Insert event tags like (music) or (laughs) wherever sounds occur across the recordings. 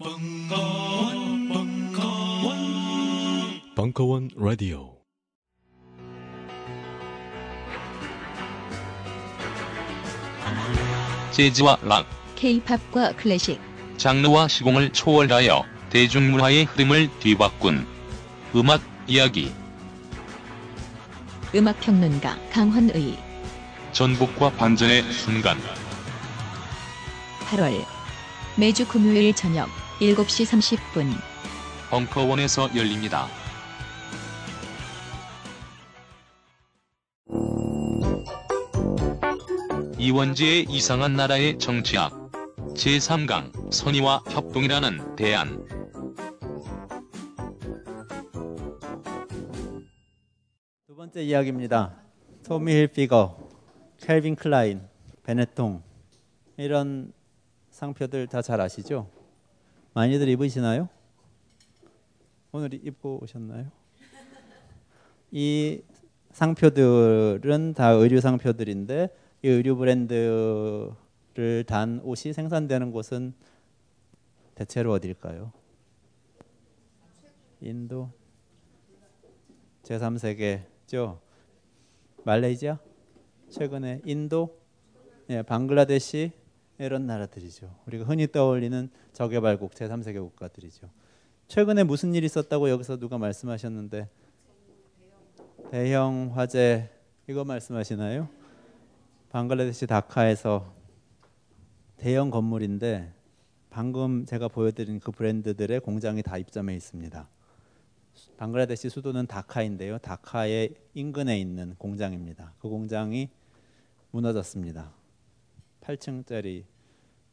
벙커원, 벙커원, 벙커원 라디오. 재즈와 락, K-팝과 클래식, 장르와 시공을 초월하여 대중문화의 흐름을 뒤바꾼 음악 이야기. 음악평론가 강헌의 전복과 반전의 순간. 8월 매주 금요일 저녁 7시 30분 벙커원에서 열립니다. 이원지의 이상한 나라의 정치학 제3강 선의와 협동이라는 대안 두 번째 이야기입니다. 토미 힐피거, 켈빈 클라인, 베네통 이런 상표들 다 잘 아시죠? 많이들 입으시나요? 오늘 입고 오셨나요? 이 상표들은 다 의류 상표들인데 이 의류 브랜드를 단 옷이 생산되는 곳은 대체로 어딜까요? 인도, 제3세계죠. 말레이시아, 최근에 인도, 예, 방글라데시 이런 나라들이죠. 우리가 흔히 떠올리는 저개발국 제3세계 국가들이죠. 최근에 무슨 일이 있었다고 여기서 누가 말씀하셨는데 대형 화재 이거 말씀하시나요? 방글라데시 다카에서 대형 건물인데 방금 제가 보여드린 그 브랜드들의 공장이 다 입점해 있습니다. 방글라데시 수도는 다카인데요. 다카의 인근에 있는 공장입니다. 그 공장이 무너졌습니다. 8층짜리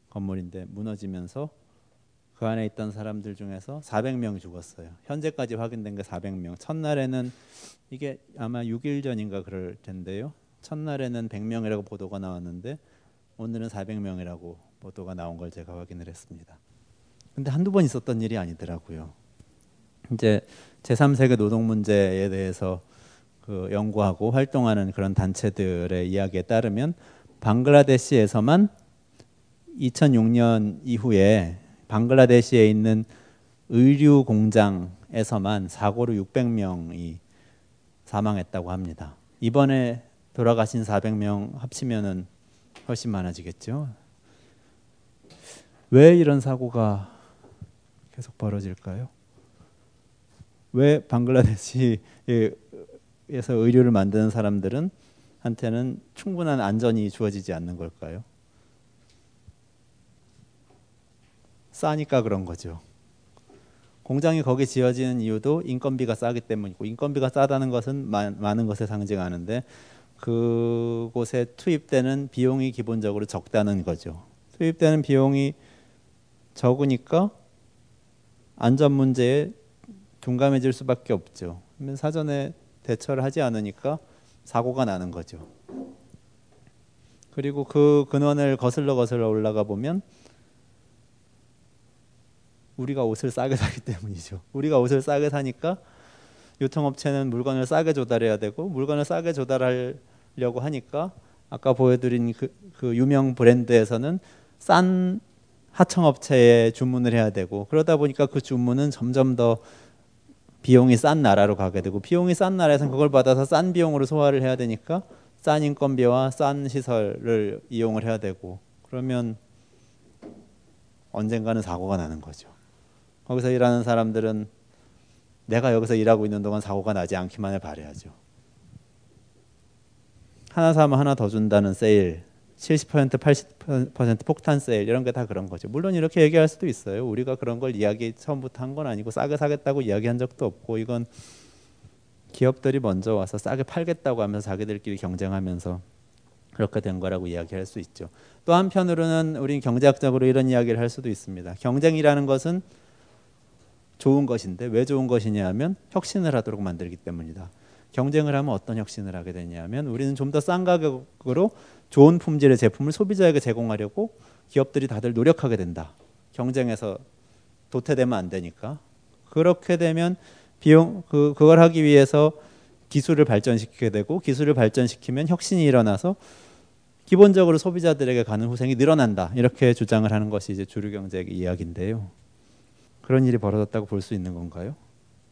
건물인데 무너지면서 그 안에 있던 사람들 중에서 400명 죽었어요. 현재까지 확인된 게 400명. 첫날에는 이게 아마 6일 전인가 그럴 텐데요. 첫날에는 100명이라고 보도가 나왔는데 오늘은 400명이라고 보도가 나온 걸 제가 확인을 했습니다. 근데 한두 번 있었던 일이 아니더라고요. 이제 제3세계 노동 문제에 대해서 그 연구하고 활동하는 그런 단체들의 이야기에 따르면 방글라데시에서만 2006년 이후에 방글라데시에 있는 의류 공장에서만 사고로 600명이 사망했다고 합니다. 이번에 돌아가신 400명 합치면은 훨씬 많아지겠죠. 왜 이런 사고가 계속 벌어질까요? 왜 방글라데시에서 의류를 만드는 사람들은 한테는 충분한 안전이 주어지지 않는 걸까요? 싸니까 그런 거죠. 공장이 거기 지어지는 이유도 인건비가 싸기 때문이고 인건비가 싸다는 것은 많은 것을 상징하는데 그곳에 투입되는 비용이 기본적으로 적다는 거죠. 투입되는 비용이 적으니까 안전 문제에 둔감해질 수밖에 없죠. 사전에 대처를 하지 않으니까 사고가 나는 거죠. 그리고 그 근원을 거슬러 거슬러 올라가 보면 우리가 옷을 싸게 사기 때문이죠. 우리가 옷을 싸게 사니까 유통업체는 물건을 싸게 조달해야 되고 물건을 싸게 조달하려고 하니까 아까 보여드린 그, 그 유명 브랜드에서는 싼 하청업체에 주문을 해야 되고 그러다 보니까 그 주문은 점점 더 비용이 싼 나라로 가게 되고 비용이 싼 나라에서는 그걸 받아서 싼 비용으로 소화를 해야 되니까 싼 인건비와 싼 시설을 이용을 해야 되고 그러면 언젠가는 사고가 나는 거죠. 거기서 일하는 사람들은 내가 여기서 일하고 있는 동안 사고가 나지 않기만을 바래야죠. 하나 사면 하나 더 준다는 세일, 70% 80% 폭탄 세일 이런 게 다 그런 거죠. 물론 이렇게 얘기할 수도 있어요. 우리가 그런 걸 이야기 처음부터 한 건 아니고 싸게 사겠다고 이야기한 적도 없고 이건 기업들이 먼저 와서 싸게 팔겠다고 하면서 자기들끼리 경쟁하면서 그렇게 된 거라고 이야기할 수 있죠. 또 한편으로는 우리 경제학적으로 이런 이야기를 할 수도 있습니다. 경쟁이라는 것은 좋은 것인데 왜 좋은 것이냐 하면 혁신을 하도록 만들기 때문이다. 경쟁을 하면 어떤 혁신을 하게 되냐면 우리는 좀 더 싼 가격으로 좋은 품질의 제품을 소비자에게 제공하려고 기업들이 다들 노력하게 된다. 경쟁에서 도태되면 안 되니까. 그렇게 되면 비용 그 그걸 하기 위해서 기술을 발전시키게 되고 기술을 발전시키면 혁신이 일어나서 기본적으로 소비자들에게 가는 후생이 늘어난다. 이렇게 주장을 하는 것이 이제 주류 경제 이야기인데요. 그런 일이 벌어졌다고 볼 수 있는 건가요?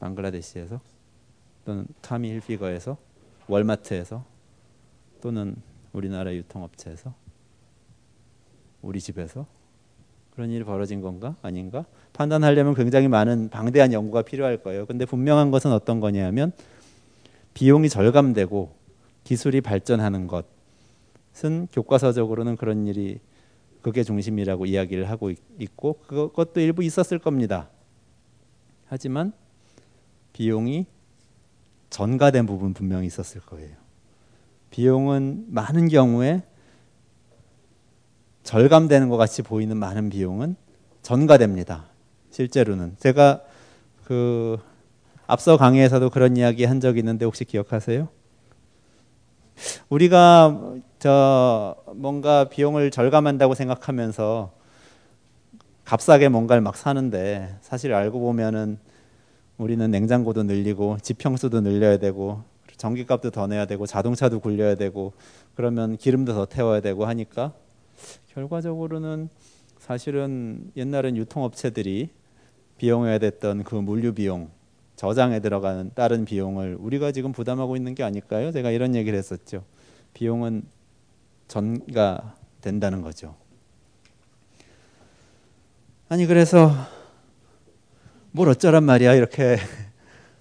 방글라데시에서 또는 타미 힐피거에서 월마트에서 또는 우리나라 유통업체에서 우리 집에서 그런 일이 벌어진 건가 아닌가 판단하려면 굉장히 많은 방대한 연구가 필요할 거예요. 근데 분명한 것은 어떤 거냐면 비용이 절감되고 기술이 발전하는 것은 교과서적으로는 그런 일이 그게 중심이라고 이야기를 하고 있고 그것도 일부 있었을 겁니다. 하지만 비용이 전가된 부분 분명히 있었을 거예요. 비용은 많은 경우에 절감되는 것 같이 보이는 많은 비용은 전가됩니다. 실제로는 제가 그 앞서 강의에서도 그런 이야기 한 적이 있는데 혹시 기억하세요? 우리가 저 뭔가 비용을 절감한다고 생각하면서 값싸게 뭔가를 막 사는데 사실 알고 보면은 우리는 냉장고도 늘리고 지평수도 늘려야 되고 전기값도 더 내야 되고 자동차도 굴려야 되고 그러면 기름도 더 태워야 되고 하니까 결과적으로는 사실은 옛날엔 유통업체들이 비용해야 됐던 그 물류 비용 저장에 들어가는 다른 비용을 우리가 지금 부담하고 있는 게 아닐까요? 제가 이런 얘기를 했었죠. 비용은 전가 된다는 거죠. 아니 그래서 뭘 어쩌란 말이야 이렇게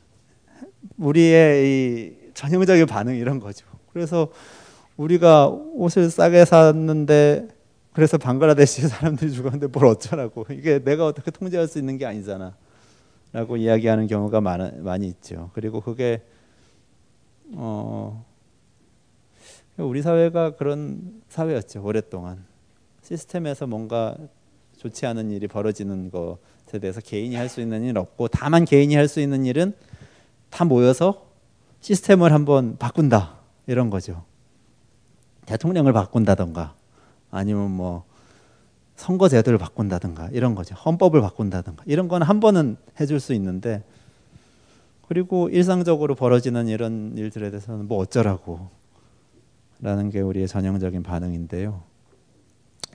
(laughs) 우리의 이 전형적인 반응 이런 거죠. 그래서 우리가 옷을 싸게 샀는데 그래서 방글라데시 (laughs) 사람들이 죽었는데 뭘 어쩌라고. 이게 내가 어떻게 통제할 수 있는 게 아니잖아. 라고 이야기하는 경우가 많, 많이 있죠. 그리고 그게 어 우리 사회가 그런 사회였죠 오랫동안. 시스템에서 뭔가 좋지 않은 일이 벌어지는 것에 대해서 개인이 할 수 있는 일 없고 다만 개인이 할 수 있는 일은 다 모여서 시스템을 한번 바꾼다 이런 거죠 대통령을 바꾼다던가 아니면 뭐 선거 제도를 바꾼다든가 이런 거죠. 헌법을 바꾼다든가 이런 건 한 번은 해줄 수 있는데 그리고 일상적으로 벌어지는 이런 일들에 대해서는 뭐 어쩌라고 라는 게 우리의 전형적인 반응인데요.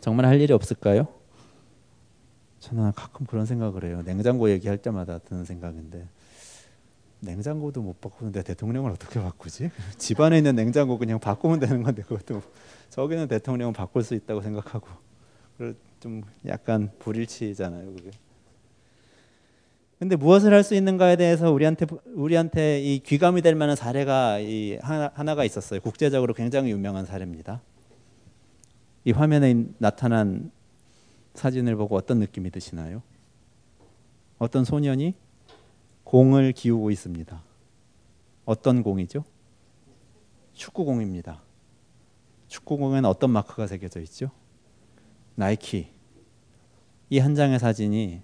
정말 할 일이 없을까요? 저는 가끔 그런 생각을 해요. 냉장고 얘기할 때마다 드는 생각인데 냉장고도 못 바꾸는데 대통령을 어떻게 바꾸지? (laughs) 집안에 있는 냉장고 그냥 바꾸면 되는 건데 그것도 저기는 대통령은 바꿀 수 있다고 생각하고 좀 약간 불일치잖아요, 그게. 근데 무엇을 할 수 있는가에 대해서 우리한테 우리한테 이 귀감이 될 만한 사례가 이 하나, 하나가 있었어요. 국제적으로 굉장히 유명한 사례입니다. 이 화면에 나타난 사진을 보고 어떤 느낌이 드시나요? 어떤 소년이 공을 기우고 있습니다. 어떤 공이죠? 축구공입니다. 축구공에는 어떤 마크가 새겨져 있죠? 나이키. 이 한 장의 사진이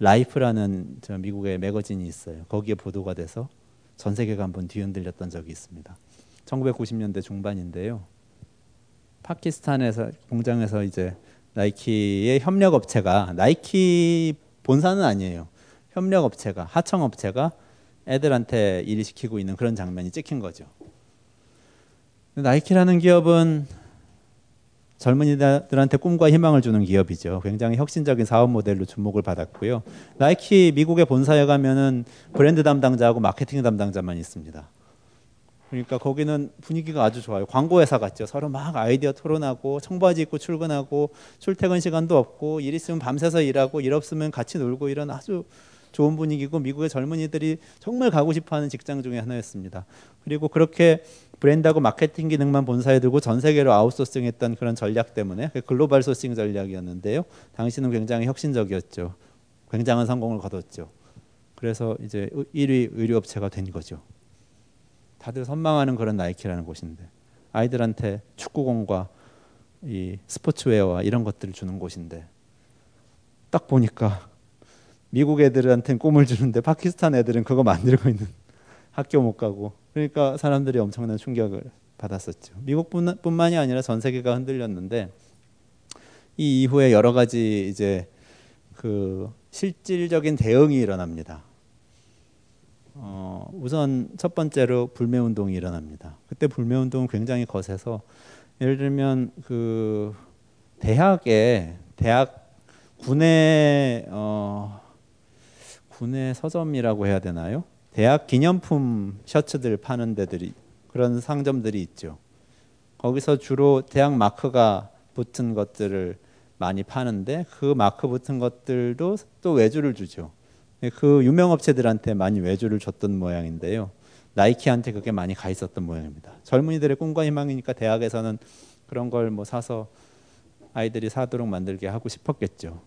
라이프라는 저 미국의 매거진이 있어요. 거기에 보도가 돼서 전 세계가 한번 뒤흔들렸던 적이 있습니다. 1990년대 중반인데요. 파키스탄에서 공장에서 이제 나이키의 협력 업체가 나이키 본사는 아니에요. 협력 업체가 하청 업체가 애들한테 일을 시키고 있는 그런 장면이 찍힌 거죠. 나이키라는 기업은 젊은이들한테 꿈과 희망을 주는 기업이죠. 굉장히 혁신적인 사업 모델로 주목을 받았고요. 나이키 미국의 본사에 가면은 브랜드 담당자하고 마케팅 담당자만 있습니다. 그러니까 거기는 분위기가 아주 좋아요. 광고 회사 같죠. 서로 막 아이디어 토론하고 청바지 입고 출근하고 출퇴근 시간도 없고 일 있으면 밤새서 일하고 일 없으면 같이 놀고 이런 아주 좋은 분위기고 미국의 젊은이들이 정말 가고 싶어하는 직장 중에 하나였습니다. 그리고 그렇게 브랜드하고 마케팅 기능만 본사에 두고 전 세계로 아웃소싱했던 그런 전략 때문에 글로벌 소싱 전략이었는데요. 당시는 굉장히 혁신적이었죠. 굉장한 성공을 거뒀죠. 그래서 이제 1위 의류업체가 된 거죠. 다들 선망하는 그런 나이키라는 곳인데 아이들한테 축구공과 이 스포츠웨어와 이런 것들을 주는 곳인데 딱 보니까 미국 애들한테는 꿈을 주는데 파키스탄 애들은 그거 만들고 있는 학교 못 가고 그러니까 사람들이 엄청난 충격을 받았었죠. 미국뿐만이 아니라 전 세계가 흔들렸는데 이 이후에 여러 가지 이제 그 실질적인 대응이 일어납니다. 어, 우선 첫 번째로 불매 운동이 일어납니다. 그때 불매 운동은 굉장히 거세서 예를 들면 그 대학에 대학 군의 어, 군의 서점이라고 해야 되나요? 대학 기념품 셔츠들 파는 데들이 그런 상점들이 있죠. 거기서 주로 대학 마크가 붙은 것들을 많이 파는데 그 마크 붙은 것들도 또 외주를 주죠. 그 유명 업체들한테 많이 외주를 줬던 모양인데요. 나이키한테 그게 많이 가 있었던 모양입니다. 젊은이들의 꿈과 희망이니까 대학에서는 그런 걸 뭐 사서 아이들이 사도록 만들게 하고 싶었겠죠.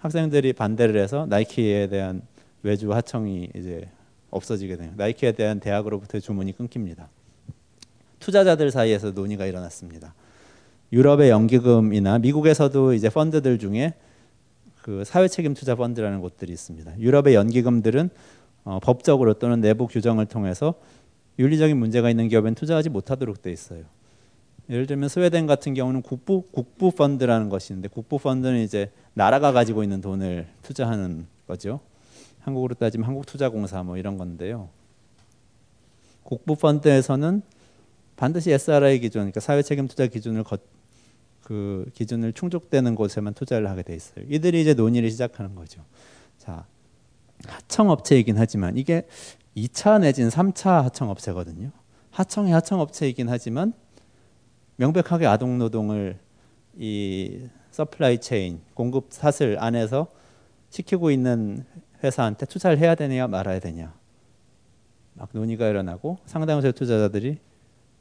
학생들이 반대를 해서 나이키에 대한 외주 하청이 이제 없어지게 돼요. 나이키에 대한 대학으로부터의 주문이 끊깁니다. 투자자들 사이에서 논의가 일어났습니다. 유럽의 연기금이나 미국에서도 이제 펀드들 중에 그 사회 책임 투자 펀드라는 곳들이 있습니다. 유럽의 연기금들은 어, 법적으로 또는 내부 규정을 통해서 윤리적인 문제가 있는 기업엔 투자하지 못하도록 돼 있어요. 예를 들면 스웨덴 같은 경우는 국부 국부 펀드라는 것이 있는데 국부 펀드는 이제 나라가 가지고 있는 돈을 투자하는 거죠. 한국으로 따지면 한국투자공사 뭐 이런 건데요. 국부 펀드에서는 반드시 SRI 기준, 그러니까 사회 책임 투자 기준을 거, 그 기준을 충족되는 곳에만 투자를 하게 돼 있어요. 이들이 이제 논의를 시작하는 거죠. 자, 하청 업체이긴 하지만 이게 2차 내지는 3차 하청 업체거든요. 하청이 하청 업체이긴 하지만 명백하게 아동 노동을 이 supply chain 공급 사슬 안에서 시키고 있는 회사한테 투자를 해야 되냐 말아야 되냐 막 논의가 일어나고 상당수의 투자자들이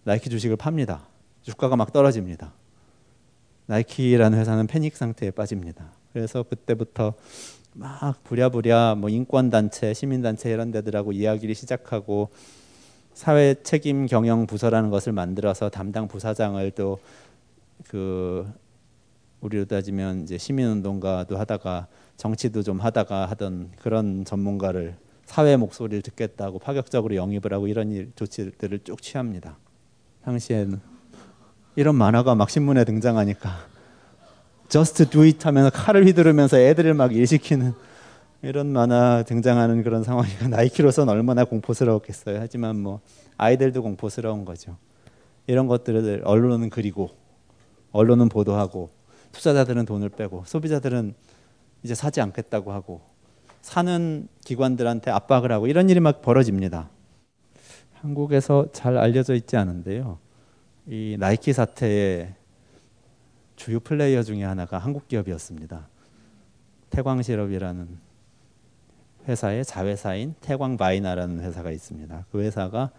나이키 주식을 팝니다. 주가가 막 떨어집니다. 나이키라는 회사는 패닉 상태에 빠집니다. 그래서 그때부터 막 부랴부랴 뭐 인권 단체, 시민 단체 이런 데들하고 이야기를 시작하고 사회 책임 경영 부서라는 것을 만들어서 담당 부사장을 또 그 우리로 따지면 이제 시민 운동가도 하다가 정치도 좀 하다가 하던 그런 전문가를 사회 목소리를 듣겠다고 파격적으로 영입을 하고 이런 일 조치들을 쭉 취합니다. 당시에는 이런 만화가 막 신문에 등장하니까 just do it 하면서 칼을 휘두르면서 애들을 막 일시키는 이런 만화 등장하는 그런 상황이가 (laughs) 나이키로서는 얼마나 공포스러웠겠어요. 하지만 뭐 아이들도 공포스러운 거죠. 이런 것들을 언론은 그리고 언론은 보도하고 투자자들은 돈을 빼고 소비자들은 이제 사지 않겠다고 하고 사는 기관들한테 압박을 하고 이런 일이 막 벌어집니다. 한국에서 잘 알려져 있지 않은데요. 이 나이키 사태의 주요 플레이어 중에 하나가 한국 기업이었습니다. 태광실업이라는 회사의 자회사인 태광 바이나라는 회사가 있습니다. 그 회사가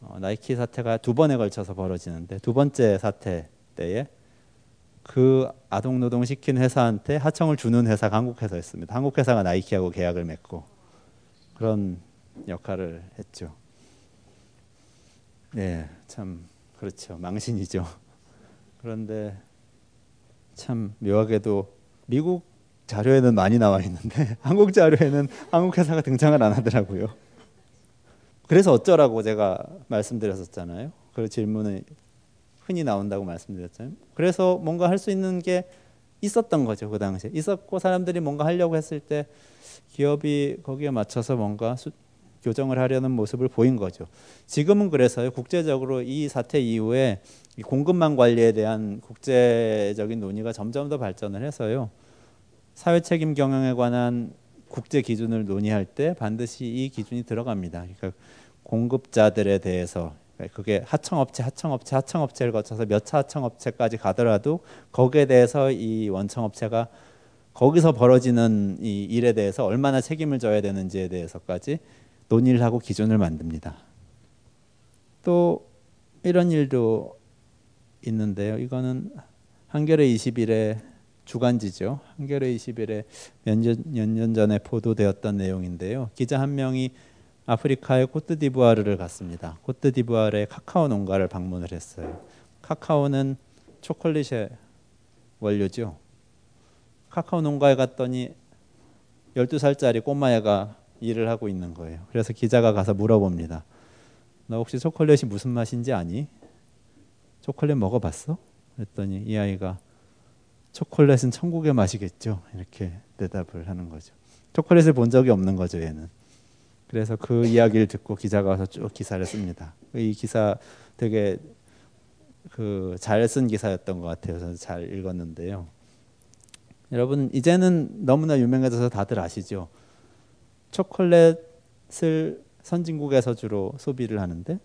어, 나이키 사태가 두 번에 걸쳐서 벌어지는데 두 번째 사태 때에 그 아동 노동 시킨 회사한테 하청을 주는 회사가 한국 회사였습니다. 한국 회사가 나이키하고 계약을 맺고 그런 역할을 했죠. 네, 참 그렇죠. 망신이죠. 그런데 참 묘하게도 미국 자료에는 많이 나와 있는데 (laughs) 한국 자료에는 한국 회사가 등장을 안 하더라고요. 그래서 어쩌라고 제가 말씀드렸었잖아요. 그 질문을 흔히 나온다고 말씀드렸잖아요. 그래서 뭔가 할 수 있는 게 있었던 거죠 그 당시에 있었고 사람들이 뭔가 하려고 했을 때 기업이 거기에 맞춰서 뭔가 수, 교정을 하려는 모습을 보인 거죠. 지금은 그래서요 국제적으로 이 사태 이후에 이 공급망 관리에 대한 국제적인 논의가 점점 더 발전을 해서요 사회 책임 경영에 관한 국제 기준을 논의할 때 반드시 이 기준이 들어갑니다. 그러니까 공급자들에 대해서 그게 하청업체, 하청업체, 하청업체를 거쳐서 몇 차 하청업체까지 가더라도 거기에 대해서 이 원청업체가 거기서 벌어지는 이 일에 대해서 얼마나 책임을 져야 되는지에 대해서까지 논의를 하고 기준을 만듭니다. 또 이런 일도 있는데요. 이거는 한겨레 20일의 주간지죠. 한겨레 20일에 몇 년 전에 보도되었던 내용인데요. 기자 한 명이 아프리카의 코트디부아르를 갔습니다. 코트디부아르의 카카오 농가를 방문을 했어요. 카카오는 초콜릿의 원료죠. 카카오 농가에 갔더니 12살짜리 꼬마애가 일을 하고 있는 거예요. 그래서 기자가 가서 물어봅니다. 너 혹시 초콜릿이 무슨 맛인지 아니? 초콜릿 먹어봤어? 그랬더니 이 아이가 초콜릿은 천국의 맛이겠죠. 이렇게 대답을 하는 거죠. 초콜릿을 본 적이 없는 거죠, 얘는. 그래서 그 이야기를 듣고 기자가 와서 쭉 기사를 씁니다. 이 기사 되게 그 잘 쓴 기사였던 것 같아요. 저는 잘 읽었는데요. 여러분 이제는 너무나 유명해져서 다들 아시죠. 초콜릿을 선진국에서 주로 소비를 하는데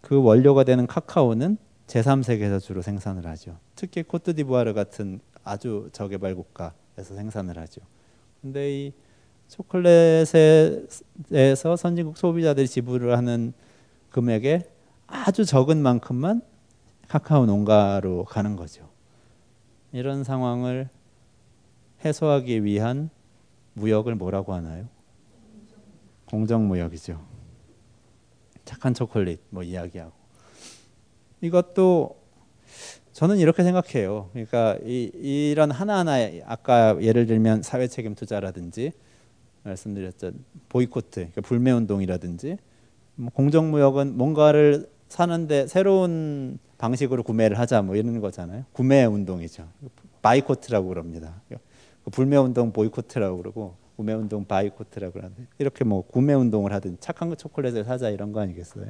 그 원료가 되는 카카오는 제3세계에서 주로 생산을 하죠. 특히 코트디부아르 같은 아주 저개발 국가에서 생산을 하죠. 근데 이 초콜릿에서 선진국 소비자들이 지불을 하는 금액의 아주 적은 만큼만 카카오 농가로 가는 거죠. 이런 상황을 해소하기 위한 무역을 뭐라고 하나요? 공정 무역이죠. 착한 초콜릿 뭐 이야기하고 이것도 저는 이렇게 생각해요. 그러니까 이, 이런 하나하나 아까 예를 들면 사회 책임 투자라든지 말씀드렸죠 보이코트 그러니까 불매 운동이라든지 뭐 공정무역은 뭔가를 사는데 새로운 방식으로 구매를 하자 뭐 이런 거잖아요. 구매 운동이죠. buycott라고 그럽니다. 그 불매 운동 보이코트라고 그러고 구매 운동 buycott라고 그러는데 이렇게 뭐 구매 운동을 하든 착한 초콜릿을 사자 이런 거 아니겠어요?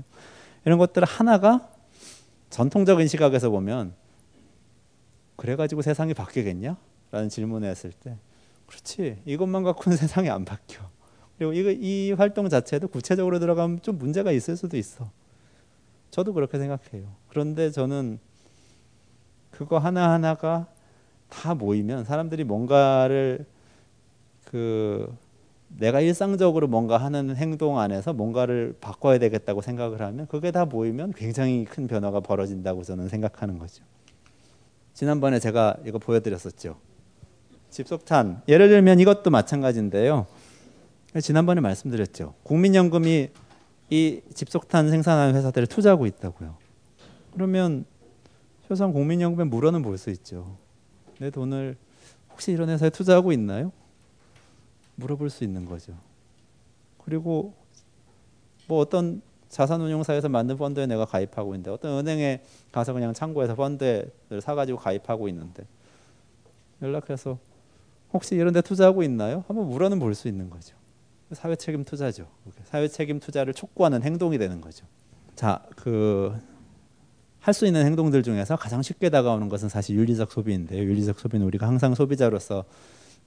이런 것들 하나가 전통적인 시각에서 보면 그래가지고 세상이 바뀌겠냐? 라는 질문을 했을 때 그렇지 이것만 갖고는 (laughs) 세상이 안 바뀌어. 그리고 이거, 이 활동 자체도 구체적으로 들어가면 좀 문제가 있을 수도 있어. 저도 그렇게 생각해요. 그런데 저는 그거 하나하나가 다 모이면 사람들이 뭔가를 그 내가 일상적으로 뭔가 하는 행동 안에서 뭔가를 바꿔야 되겠다고 생각을 하면 그게 다 모이면 굉장히 큰 변화가 벌어진다고 저는 생각하는 거죠. 지난번에 제가 이거 보여드렸었죠. 집속탄. 예를 들면 이것도 마찬가지인데요. 지난번에 말씀드렸죠. 국민연금이 이 집속탄 생산하는 회사들을 투자하고 있다고요. 그러면 효성 국민연금에 물어는 볼 수 있죠. 내 돈을 혹시 이런 회사에 투자하고 있나요? 물어볼 수 있는 거죠. 그리고 뭐 어떤 자산운용사에서 만든 펀드에 내가 가입하고 있는데 어떤 은행에 가서 그냥 창고에서 펀드를 사가지고 가입하고 있는데 연락해서 혹시 이런 데 투자하고 있나요? 한번 물어는 볼 수 있는 거죠. 사회 책임 투자죠. 사회 책임 투자를 촉구하는 행동이 되는 거죠. 자, 그 할 수 있는 행동들 중에서 가장 쉽게 다가오는 것은 사실 윤리적 소비인데요. 윤리적 소비는 우리가 항상 소비자로서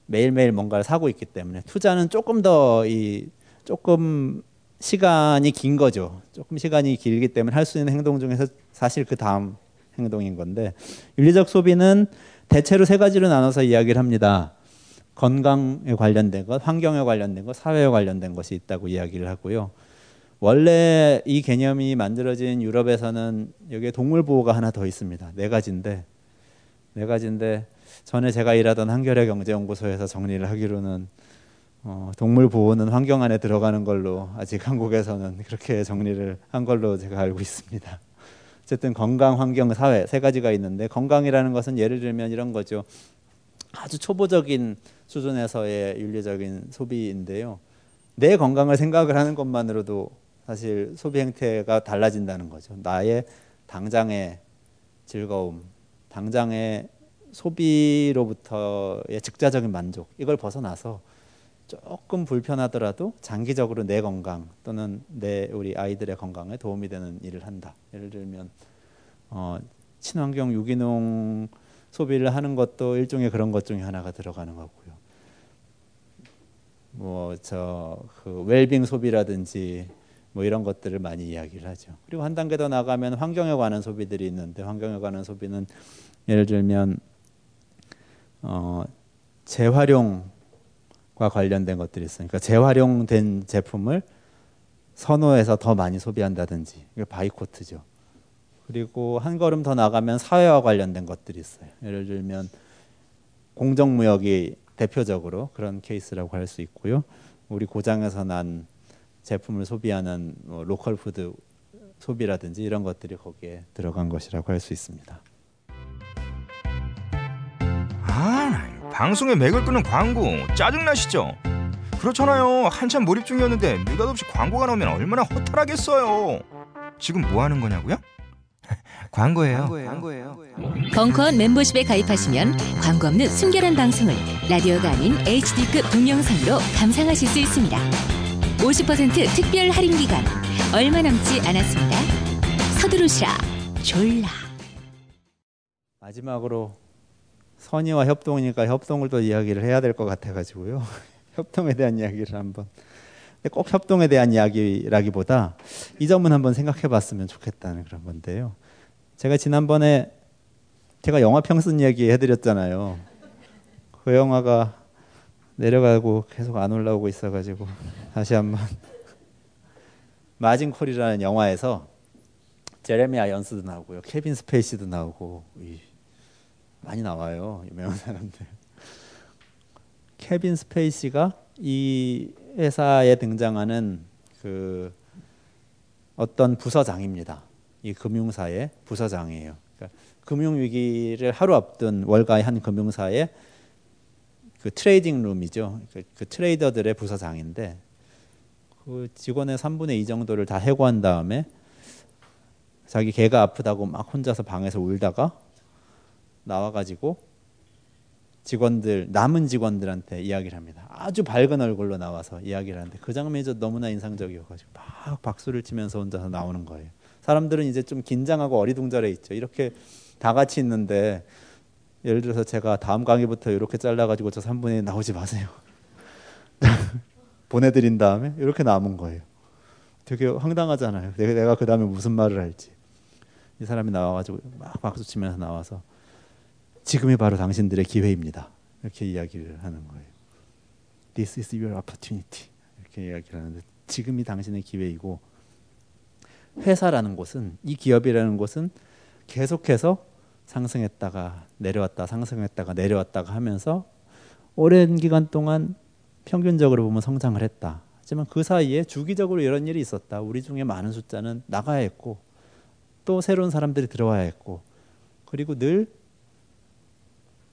매일매일 뭔가를 사고 있기 때문에 투자는 조금 더 이 조금 시간이 긴 거죠. 조금 시간이 길기 때문에 할 수 있는 행동 중에서 사실 그 다음 행동인 건데 윤리적 소비는 대체로 세 가지로 나눠서 이야기를 합니다. 건강에 관련된 것, 환경에 관련된 것, 사회에 관련된 것이 있다고 이야기를 하고요. 원래 이 개념이 만들어진 유럽에서는 여기에 동물 보호가 하나 더 있습니다. 네 가지인데 네 가지인데 전에 제가 일하던 한겨레 경제연구소에서 정리를 하기로는 어, 동물 보호는 환경 안에 들어가는 걸로 아직 한국에서는 그렇게 정리를 한 걸로 제가 알고 있습니다. 어쨌든 건강, 환경, 사회 세 가지가 있는데 건강이라는 것은 예를 들면 이런 거죠. 아주 초보적인 수준에서의 윤리적인 소비인데요. 내 건강을 생각을 하는 것만으로도 사실 소비 행태가 달라진다는 거죠. 나의 당장의 즐거움, 당장의 소비로부터의 즉자적인 만족 이걸 벗어나서 조금 불편하더라도 장기적으로 내 건강 또는 내 우리 아이들의 건강에 도움이 되는 일을 한다. 예를 들면 어, 친환경 유기농 소비를 하는 것도 일종의 그런 것 중에 하나가 들어가는 거고요. 뭐 저 그 웰빙 소비라든지 뭐 이런 것들을 많이 이야기를 하죠. 그리고 한 단계 더 나가면 환경에 관한 소비들이 있는데 환경에 관한 소비는 예를 들면 어 재활용과 관련된 것들이 있어요. 그러니까 재활용된 제품을 선호해서 더 많이 소비한다든지 이게 buycott죠. 그리고 한 걸음 더 나가면 사회와 관련된 것들이 있어요. 예를 들면 공정무역이 대표적으로 그런 케이스라고 할 수 있고요. 우리 고장에서 난 제품을 소비하는 뭐 로컬 푸드 소비라든지 이런 것들이 거기에 들어간 것이라고 할 수 있습니다. 방송에 맥을 끄는 광고 짜증나시죠? 그렇잖아요. 한참 몰입 중이었는데 느닷없이 광고가 나오면 얼마나 허탈하겠어요. 지금 뭐 하는 거냐고요? (laughs) 광고예요. 광고예요. 벙커원 멤버십에 가입하시면 광고 없는 순결한 방송을 라디오가 아닌 HD급 동영상으로 감상하실 수 있습니다. 50% 특별 할인 기간 얼마 남지 않았습니다. 서두르시라 졸라. 마지막으로 선의와 협동이니까 협동을 또 이야기를 해야 될 것 같아가지고요. (laughs) 협동에 대한 이야기를 한번. 꼭 협동에 대한 이야기라기보다 이 점은 한번 생각해봤으면 좋겠다는 그런 건데요. 제가 지난번에 제가 영화 평선 이야기 해드렸잖아요. 그 영화가 내려가고 계속 안 올라오고 있어가지고 (laughs) 다시 한번 (laughs) 마진콜이라는 영화에서 제레미 아이언스도 나오고요, 케빈 스페이시도 나오고 많이 나와요 유명한 사람들. 케빈 스페이시가 이 회사에 등장하는 그 어떤 부서장입니다. 이 금융사의 부서장이에요. 그러니까 금융 위기를 하루 앞둔 월가의 한 금융사의 그 trading room이죠. 그, 그 trader들의 부서장인데 그 직원의 3분의 2 정도를 다 해고한 다음에 자기 개가 아프다고 막 혼자서 방에서 울다가 나와가지고 직원들 남은 직원들한테 이야기를 합니다. 아주 밝은 얼굴로 나와서 이야기를 하는데 그 장면이 너무나 인상적이어가지고 막 박수를 치면서 혼자서 나오는 거예요. 사람들은 이제 좀 긴장하고 어리둥절해 있죠. 이렇게 다 같이 있는데 예를 들어서 제가 다음 강의부터 이렇게 잘라가지고 저 3분의 나오지 마세요. (laughs) 보내드린 다음에 이렇게 남은 거예요. 되게 황당하잖아요. 내가, 내가 그 다음에 무슨 말을 할지. 이 사람이 나와가지고 막 박수 치면서 나와서 지금이 바로 당신들의 기회입니다. 이렇게 이야기를 하는 거예요. This is your opportunity. 이렇게 이야기를 하는데 지금이 당신의 기회이고 회사라는 곳은 이 기업이라는 곳은 계속해서 상승했다가 내려왔다 상승했다가 내려왔다가 하면서 오랜 기간 동안 평균적으로 보면 성장을 했다. 하지만 그 사이에 주기적으로 이런 일이 있었다. 우리 중에 많은 숫자는 나가야 했고 또 새로운 사람들이 들어와야 했고 그리고 늘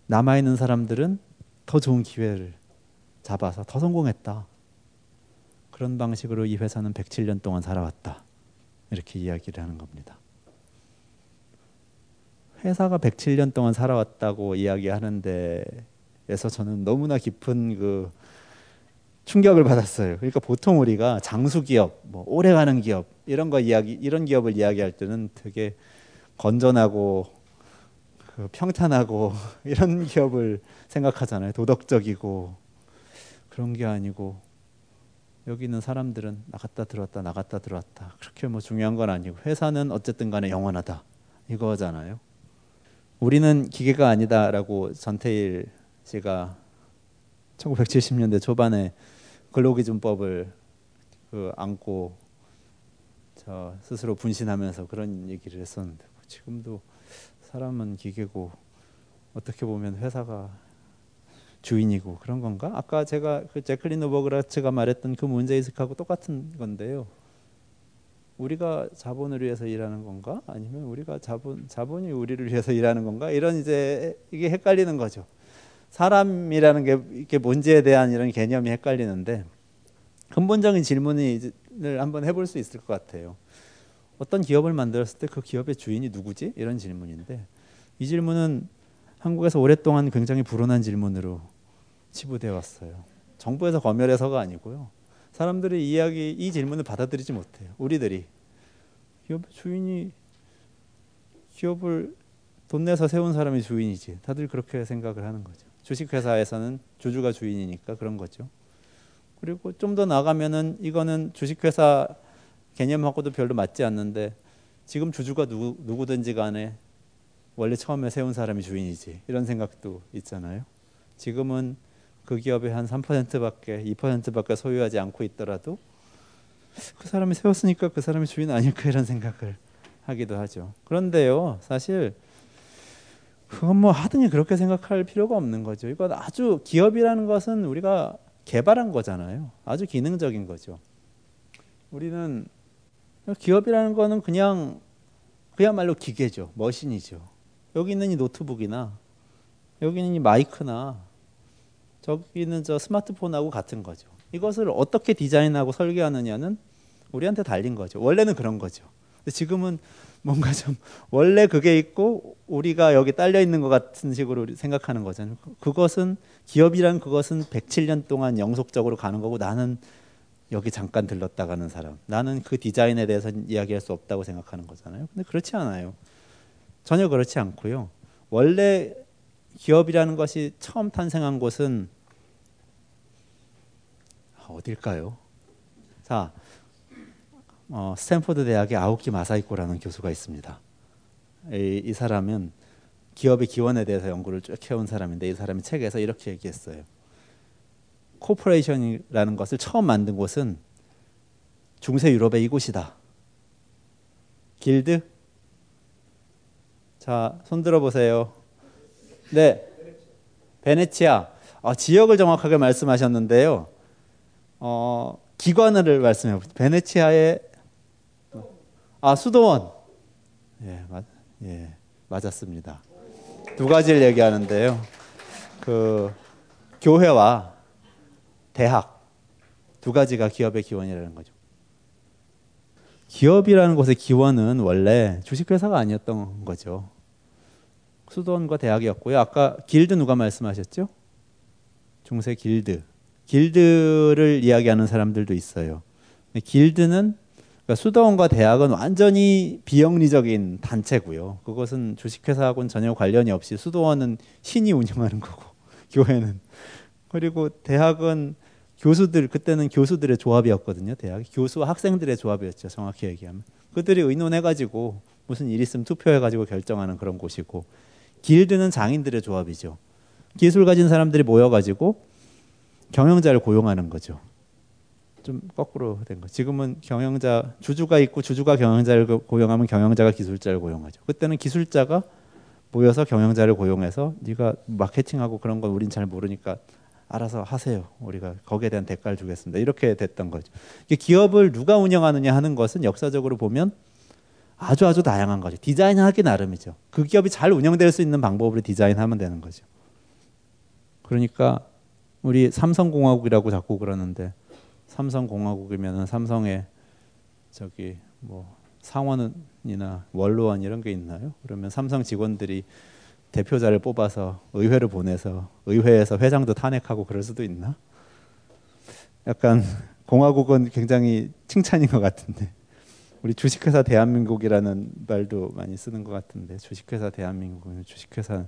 남아 있는 사람들은 더 좋은 기회를 잡아서 더 성공했다. 그런 방식으로 이 회사는 107년 동안 살아왔다. 이렇게 이야기를 하는 겁니다. 회사가 107년 동안 살아왔다고 이야기하는 데 에서 저는 너무나 깊은 그 충격을 받았어요. 그러니까 보통 우리가 장수 기업, 뭐 오래 가는 기업 이런 거 이야기 이런 기업을 이야기할 때는 되게 건전하고 그 평탄하고 (laughs) 이런 기업을 생각하잖아요. 도덕적이고 그런 게 아니고 여기 있는 사람들은 나갔다 들어왔다 나갔다 들어왔다 그렇게 뭐 중요한 건 아니고 회사는 어쨌든 간에 영원하다 이거잖아요. 우리는 기계가 아니다라고 전태일 씨가 1970년대 초반에 근로기준법을 그 안고 저 스스로 분신하면서 그런 얘기를 했었는데 뭐 지금도 사람은 기계고 어떻게 보면 회사가 주인이고 그런 건가? 아까 제가 그 제클린 오버그라츠가 말했던 그 문제의식하고 똑같은 건데요. 우리가 자본을 위해서 일하는 건가? 아니면 우리가 자본 자본이 우리를 위해서 일하는 건가? 이런 이제 이게 헷갈리는 거죠. 사람이라는 게 이게 뭔지에 대한 이런 개념이 헷갈리는데 근본적인 질문을 한번 해볼 수 있을 것 같아요. 어떤 기업을 만들었을 때 그 기업의 주인이 누구지? 이런 질문인데 이 질문은 한국에서 오랫동안 굉장히 불온한 질문으로 치부되어 왔어요. 정부에서 검열해서가 아니고요. 사람들이 이야기 이 질문을 받아들이지 못해요. 우리들이 기업 주인이 기업을 돈 내서 세운 사람이 주인이지. 다들 그렇게 생각을 하는 거죠. 주식회사에서는 주주가 주인이니까 그런 거죠. 그리고 좀 더 나가면은 이거는 주식회사 개념하고도 별로 맞지 않는데 지금 주주가 누구, 누구든지 간에 원래 처음에 세운 사람이 주인이지 이런 생각도 있잖아요. 지금은 그 기업의 한 3%밖에 2%밖에 소유하지 않고 있더라도 그 사람이 세웠으니까 그 사람이 주인 아닐까 이런 생각을 하기도 하죠. 그런데요, 사실 그건 뭐 하든지 그렇게 생각할 필요가 없는 거죠. 이건 아주 기업이라는 것은 우리가 개발한 거잖아요. 아주 기능적인 거죠. 우리는 기업이라는 거는 그냥 그야말로 기계죠. 머신이죠. 여기 있는 이 노트북이나 여기 있는 이 마이크나 저기 있는 저 스마트폰하고 같은 거죠. 이것을 어떻게 디자인하고 설계하느냐는 우리한테 달린 거죠. 원래는 그런 거죠. 근데 지금은 뭔가 좀 원래 그게 있고 우리가 여기 딸려 있는 것 같은 식으로 생각하는 거잖아요. 그것은 기업이란 그것은 107년 동안 영속적으로 가는 거고 나는 여기 잠깐 들렀다 가는 사람. 나는 그 디자인에 대해서 이야기할 수 없다고 생각하는 거잖아요. 근데 그렇지 않아요. 전혀 그렇지 않고요. 원래 기업이라는 것이 처음 탄생한 곳은 어딜까요? 자, 어, 스탠포드 대학의 아오키 마사이코라는 교수가 있습니다. 이, 이 사람은 기업의 기원에 대해서 연구를 쭉 해온 사람인데 이 사람이 책에서 이렇게 얘기했어요. corporation이라는 것을 처음 만든 곳은 중세 유럽의 이곳이다. 길드? 자, 손 들어 보세요. 네. 베네치아. 아, 지역을 정확하게 말씀하셨는데요. 어, 기관을 말씀해 보세요. 베네치아의 아, 수도원. 예, 맞, 예, 맞았습니다. 두 가지를 얘기하는데요. 그 교회와 대학 두 가지가 기업의 기원이라는 거죠. 기업이라는 곳의 기원은 원래 주식회사가 아니었던 거죠. 수도원과 대학이었고요. 아까 길드 누가 말씀하셨죠? 중세 길드. 길드를 이야기하는 사람들도 있어요. 길드는 그러니까 수도원과 대학은 완전히 비영리적인 단체고요. 그것은 주식회사하고는 전혀 관련이 없이 수도원은 신이 운영하는 거고 (laughs) 교회는 그리고 대학은 교수들 그때는 교수들의 조합이었거든요. 대학 교수와 학생들의 조합이었죠. 정확히 얘기하면 그들이 의논해 가지고 무슨 일 있으면 투표해 가지고 결정하는 그런 곳이고 길드는 장인들의 조합이죠. 기술 가진 사람들이 모여 가지고 경영자를 고용하는 거죠. 좀 거꾸로 된 거. 지금은 경영자 주주가 있고 주주가 경영자를 고용하면 경영자가 기술자를 고용하죠. 그때는 기술자가 모여서 경영자를 고용해서 네가 마케팅하고 그런 건 우린 잘 모르니까 알아서 하세요. 우리가 거기에 대한 대가를 주겠습니다. 이렇게 됐던 거죠. 기업을 누가 운영하느냐 하는 것은 역사적으로 보면 아주 아주 다양한 거죠. 디자인하기 나름이죠. 그 기업이 잘 운영될 수 있는 방법으로 디자인하면 되는 거죠. 그러니까 우리 삼성공화국이라고 자꾸 그러는데 삼성공화국이면은 삼성의 저기 뭐 상원이나 원로원 이런 게 있나요? 그러면 삼성 직원들이 대표자를 뽑아서 의회를 보내서 의회에서 회장도 탄핵하고 그럴 수도 있나? 약간 공화국은 굉장히 칭찬인 것 같은데. 우리 주식회사 대한민국이라는 말도 많이 쓰는 것 같은데. 주식회사 대한민국은 주식회사.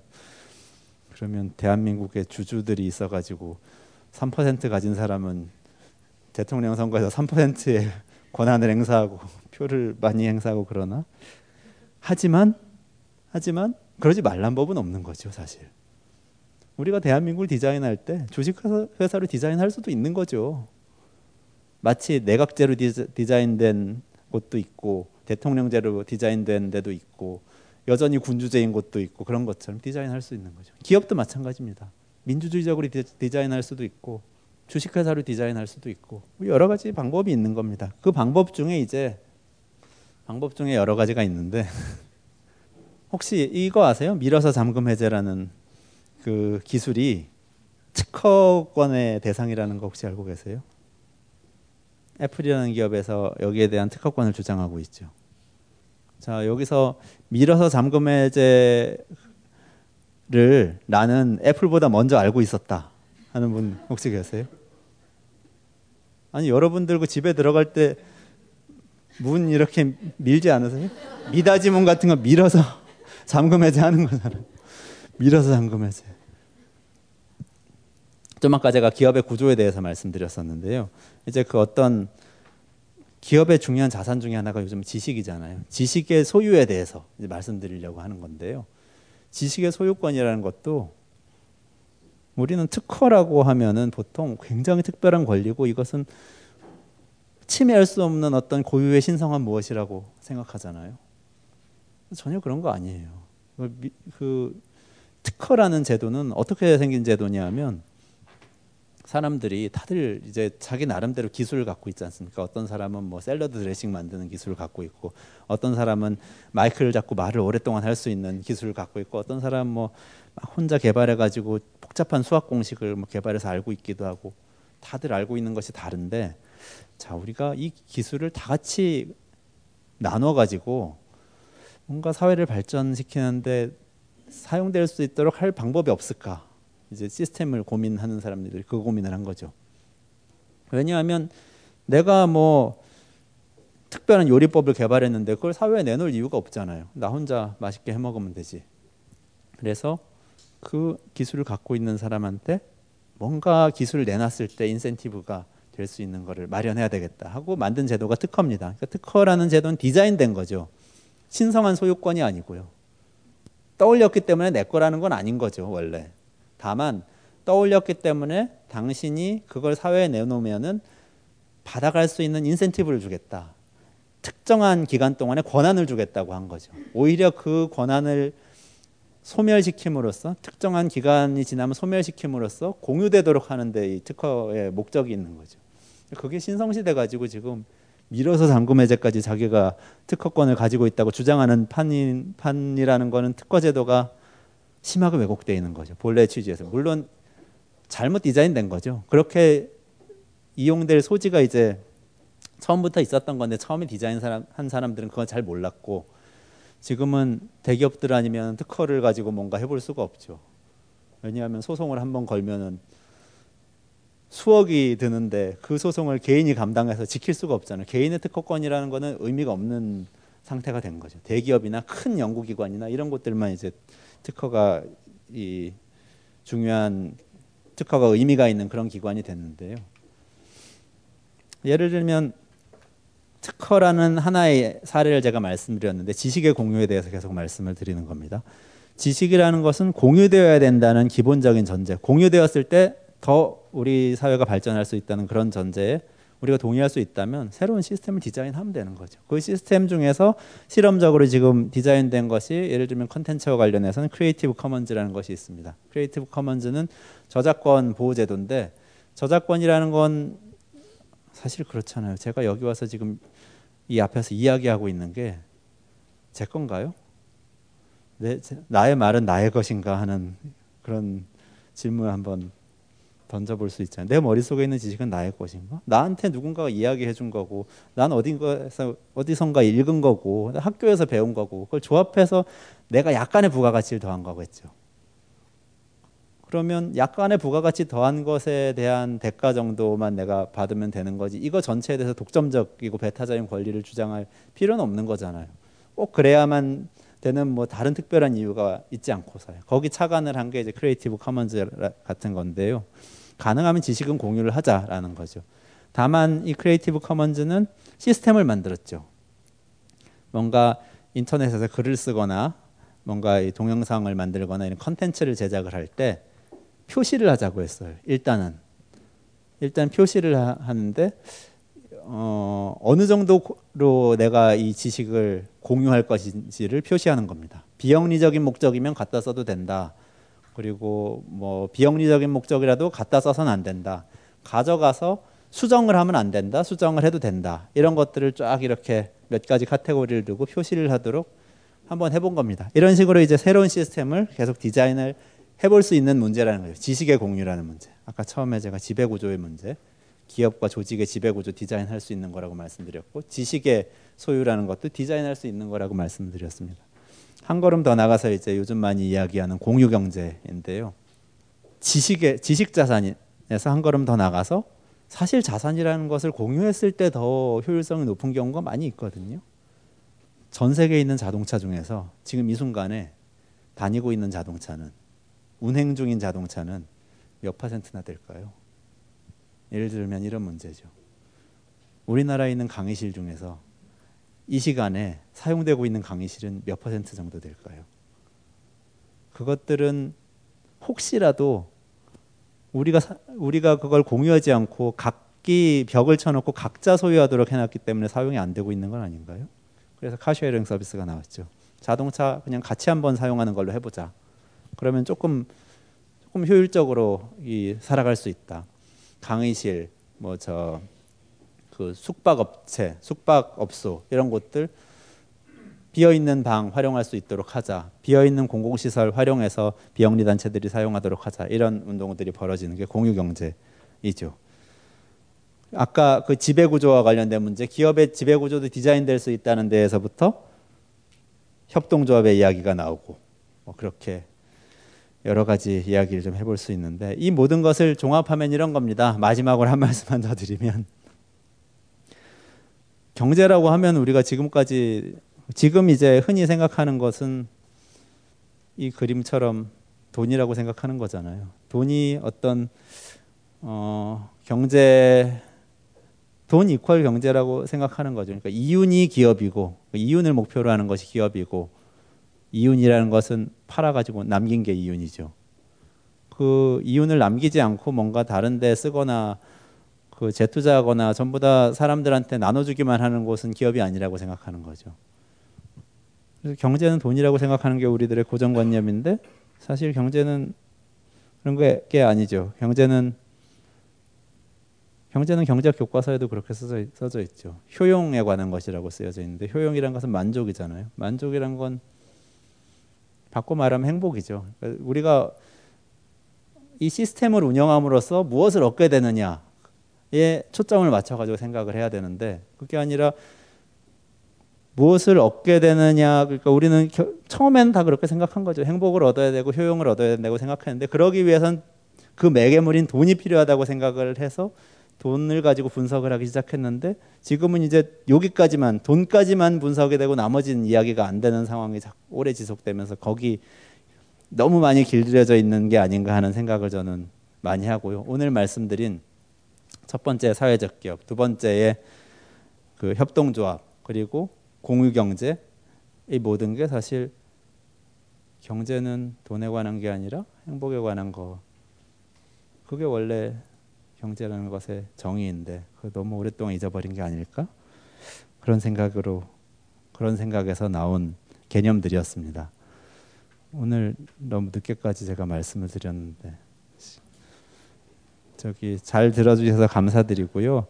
그러면 대한민국에 주주들이 있어가지고 3% 가진 사람은 대통령 선거에서 3%의 권한을 행사하고 표를 많이 행사하고 그러나? 하지만 하지만 그러지 말란 법은 없는 거죠 사실. 우리가 대한민국을 디자인할 때 주식회사로 디자인할 수도 있는 거죠. 마치 내각제로 디자인된 곳도 있고 대통령제로 디자인된 데도 있고 여전히 군주제인 곳도 있고 그런 것처럼 디자인할 수 있는 거죠. 기업도 마찬가지입니다. 민주주의적으로 디자인할 수도 있고 주식회사로 디자인할 수도 있고 여러 가지 방법이 있는 겁니다. 그 방법 중에 이제 방법 중에 여러 가지가 있는데 (laughs) 혹시 이거 아세요? 밀어서 잠금 해제라는 그 기술이 특허권의 대상이라는 거 혹시 알고 계세요? 애플이라는 기업에서 여기에 대한 특허권을 주장하고 있죠. 자, 여기서 밀어서 잠금 해제를 나는 애플보다 먼저 알고 있었다 하는 분 혹시 계세요? 아니, 여러분들 그 집에 들어갈 때 문 이렇게 밀지 않으세요? 미닫이 문 같은 거 밀어서 잠금 해제하는 거잖아요. 밀어서 잠금 해제. 좀 아까 제가 기업의 구조에 대해서 말씀드렸었는데요. 이제 그 어떤 기업의 중요한 자산 중에 하나가 요즘 지식이잖아요. 지식의 소유에 대해서 말씀드리려고 하는 건데요. 지식의 소유권이라는 것도 우리는 특허라고 하면은 보통 굉장히 특별한 권리고 이것은 침해할 수 없는 어떤 고유의 신성한 무엇이라고 생각하잖아요. 전혀 그런 거 아니에요. 그, 그 특허라는 제도는 어떻게 생긴 제도냐면 사람들이 다들 이제 자기 나름대로 기술을 갖고 있지 않습니까? 어떤 사람은 뭐 샐러드 드레싱 만드는 기술을 갖고 있고, 어떤 사람은 마이크를 잡고 말을 오랫동안 할 수 있는 기술을 갖고 있고, 어떤 사람은 뭐 혼자 개발해 가지고 복잡한 수학 공식을 뭐 개발해서 알고 있기도 하고, 다들 알고 있는 것이 다른데, 자 우리가 이 기술을 다 같이 나눠 가지고 뭔가 사회를 발전시키는데 사용될 수 있도록 할 방법이 없을까? 이제 시스템을 고민하는 사람들이 그 고민을 한 거죠. 왜냐하면 내가 뭐 특별한 요리법을 개발했는데 그걸 사회에 내놓을 이유가 없잖아요. 나 혼자 맛있게 해 먹으면 되지. 그래서 그 기술을 갖고 있는 사람한테 뭔가 기술을 내놨을 때 인센티브가 될 수 있는 거를 마련해야 되겠다 하고 만든 제도가 특허입니다. 그러니까 특허라는 제도는 디자인된 거죠. 신성한 소유권이 아니고요. 떠올렸기 때문에 내 거라는 건 아닌 거죠, 원래. 다만 떠올렸기 때문에 당신이 그걸 사회에 내놓으면은 받아갈 수 있는 인센티브를 주겠다. 특정한 기간 동안에 권한을 주겠다고 한 거죠. 오히려 그 권한을 소멸시킴으로써 특정한 기간이 지나면 소멸시킴으로써 공유되도록 하는데 이 특허의 목적이 있는 거죠. 그게 신성시대 가지고 지금 밀어서 잔금 해제까지 자기가 특허권을 가지고 있다고 주장하는 판인, 판이라는 거는 특허 제도가 심하게 왜곡되어 있는 거죠. 본래 취지에서. 물론 잘못 디자인된 거죠. 그렇게 이용될 소지가 이제 처음부터 있었던 건데 처음에 디자인 사람, 한 사람들은 그건 잘 몰랐고 지금은 대기업들 아니면 특허를 가지고 뭔가 해볼 수가 없죠. 왜냐하면 소송을 한번 걸면은 수억이 드는데 그 소송을 개인이 감당해서 지킬 수가 없잖아요. 개인의 특허권이라는 거는 의미가 없는 상태가 된 거죠. 대기업이나 큰 연구기관이나 이런 곳들만 이제 특허가 이 중요한 특허가 의미가 있는 그런 기관이 됐는데요. 예를 들면 특허라는 하나의 사례를 제가 말씀드렸는데 지식의 공유에 대해서 계속 말씀을 드리는 겁니다. 지식이라는 것은 공유되어야 된다는 기본적인 전제. 공유되었을 때 더 우리 사회가 발전할 수 있다는 그런 전제에 우리가 동의할 수 있다면 새로운 시스템을 디자인하면 되는 거죠. 그 시스템 중에서 실험적으로 지금 디자인된 것이 예를 들면 컨텐츠와 관련해서는 Creative Commons라는 것이 있습니다. Creative Commons는 저작권 보호 제도인데 저작권이라는 건 사실 그렇잖아요. 제가 여기 와서 지금 이 앞에서 이야기하고 있는 게 제 건가요? 내, 나의 말은 나의 것인가 하는 그런 질문을 한번 던져볼 수 있잖아요. 내 머릿속에 있는 지식은 나의 것인가? 나한테 누군가가 이야기해 준 거고, 난 어딘가에서, 어디선가 읽은 거고, 학교에서 배운 거고, 그걸 조합해서 내가 약간의 부가가치를 더한 거겠죠. 그러면 약간의 부가가치 더한 것에 대한 대가 정도만 내가 받으면 되는 거지. 이거 전체에 대해서 독점적이고 배타적인 권리를 주장할 필요는 없는 거잖아요. 꼭 그래야만 되는 뭐 다른 특별한 이유가 있지 않고서요. 거기 착안을 한 게 이제 Creative Commons 같은 건데요. 가능하면 지식은 공유를 하자라는 거죠. 다만 이 Creative Commons는 시스템을 만들었죠. 뭔가 인터넷에서 글을 쓰거나 뭔가 이 동영상을 만들거나 이런 컨텐츠를 제작을 할 때 표시를 하자고 했어요. 일단은 일단 표시를 하, 하는데 어, 어느 정도로 내가 이 지식을 공유할 것인지를 표시하는 겁니다. 비영리적인 목적이면 갖다 써도 된다. 그리고 뭐 비영리적인 목적이라도 갖다 써서는 안 된다. 가져가서 수정을 하면 안 된다. 수정을 해도 된다. 이런 것들을 쫙 이렇게 몇 가지 카테고리를 두고 표시를 하도록 한번 해본 겁니다. 이런 식으로 이제 새로운 시스템을 계속 디자인을 해볼 수 있는 문제라는 거예요. 지식의 공유라는 문제. 아까 처음에 제가 지배구조의 문제, 기업과 조직의 지배구조 디자인할 수 있는 거라고 말씀드렸고, 지식의 소유라는 것도 디자인할 수 있는 거라고 말씀드렸습니다. 한 걸음 더 나가서 이제 요즘 많이 이야기하는 공유 경제인데요. 지식의 지식 자산에서 한 걸음 더 나가서 사실 자산이라는 것을 공유했을 때 더 효율성이 높은 경우가 많이 있거든요. 전 세계에 있는 자동차 중에서 지금 이 순간에 다니고 있는 자동차는 운행 중인 자동차는 몇 퍼센트나 될까요? 예를 들면 이런 문제죠. 우리나라에 있는 강의실 중에서 이 시간에 사용되고 있는 강의실은 몇 퍼센트 정도 될까요? 그것들은 혹시라도 우리가 우리가 그걸 공유하지 않고 각기 벽을 쳐놓고 각자 소유하도록 해놨기 때문에 사용이 안 되고 있는 건 아닌가요? 그래서 car sharing 서비스가 나왔죠. 자동차 그냥 같이 한번 사용하는 걸로 해보자. 그러면 조금 조금 효율적으로 이 살아갈 수 있다. 강의실 뭐 저 그 숙박업체, 숙박업소 이런 곳들 비어 있는 방 활용할 수 있도록 하자. 비어 있는 공공시설 활용해서 비영리 단체들이 사용하도록 하자. 이런 운동들이 벌어지는 게 공유 경제이죠. 아까 그 지배 구조와 관련된 문제, 기업의 지배 구조도 디자인될 수 있다는 데에서부터 협동조합의 이야기가 나오고 뭐 그렇게 여러 가지 이야기를 좀 해볼 수 있는데 이 모든 것을 종합하면 이런 겁니다. 마지막으로 한 말씀만 더 드리면 경제라고 하면 우리가 지금까지 지금 이제 흔히 생각하는 것은 이 그림처럼 돈이라고 생각하는 거잖아요. 돈이 어떤 어, 경제 돈 이퀄 경제라고 생각하는 거죠. 그러니까 이윤이 기업이고 이윤을 목표로 하는 것이 기업이고 이윤이라는 것은 팔아가지고 남긴 게 이윤이죠. 그 이윤을 남기지 않고 뭔가 다른 데 쓰거나 그 재투자하거나 전부 다 사람들한테 나눠주기만 하는 곳은 기업이 아니라고 생각하는 거죠. 그래서 경제는 돈이라고 생각하는 게 우리들의 고정관념인데 사실 경제는 그런 게 아니죠. 경제는 경제는 경제학 교과서에도 그렇게 써져, 써져 있죠. 효용에 관한 것이라고 쓰여져 있는데 효용이란 것은 만족이잖아요. 만족이란 건 바꿔 말하면 행복이죠. 우리가 이 시스템을 운영함으로써 무엇을 얻게 되느냐에 초점을 맞춰가지고 생각을 해야 되는데 그게 아니라 무엇을 얻게 되느냐 그러니까 우리는 겨, 처음에는 다 그렇게 생각한 거죠. 행복을 얻어야 되고 효용을 얻어야 된다고 생각했는데 그러기 위해선 그 매개물인 돈이 필요하다고 생각을 해서 돈을 가지고 분석을 하기 시작했는데 지금은 이제 여기까지만 돈까지만 분석이 되고 나머지는 이야기가 안 되는 상황이 오래 지속되면서 거기 너무 많이 길들여져 있는 게 아닌가 하는 생각을 저는 많이 하고요. 오늘 말씀드린 첫 번째 사회적 기업, 두 번째의 그 협동조합, 그리고 공유 경제 이 모든 게 사실 경제는 돈에 관한 게 아니라 행복에 관한 거. 그게 원래 경제라는 것의 정의인데 그 너무 오랫동안 잊어버린 게 아닐까? 그런 생각으로 그런 생각에서 나온 개념들이었습니다. 오늘 너무 늦게까지 제가 말씀을 드렸는데 저기 잘 들어주셔서 감사드리고요.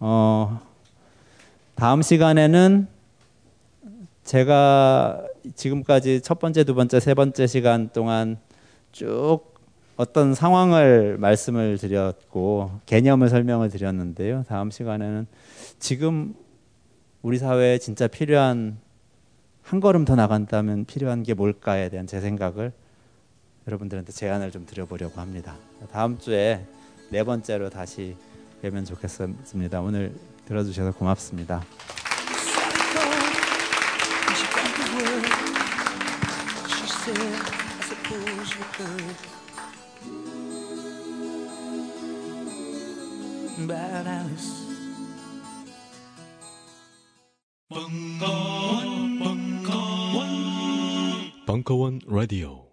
어, 다음 시간에는 제가 지금까지 첫 번째, 두 번째, 세 번째 시간 동안 쭉 어떤 상황을 말씀을 드렸고 개념을 설명을 드렸는데요. 다음 시간에는 지금 우리 사회에 진짜 필요한 한 걸음 더 나간다면 필요한 게 뭘까에 대한 제 생각을 여러분들한테 제안을 좀 드려보려고 합니다. 다음 주에 네 번째로 다시 뵈면 좋겠습니다. 오늘 들어주셔서 고맙습니다. Bad Alice. 벙커원 라디오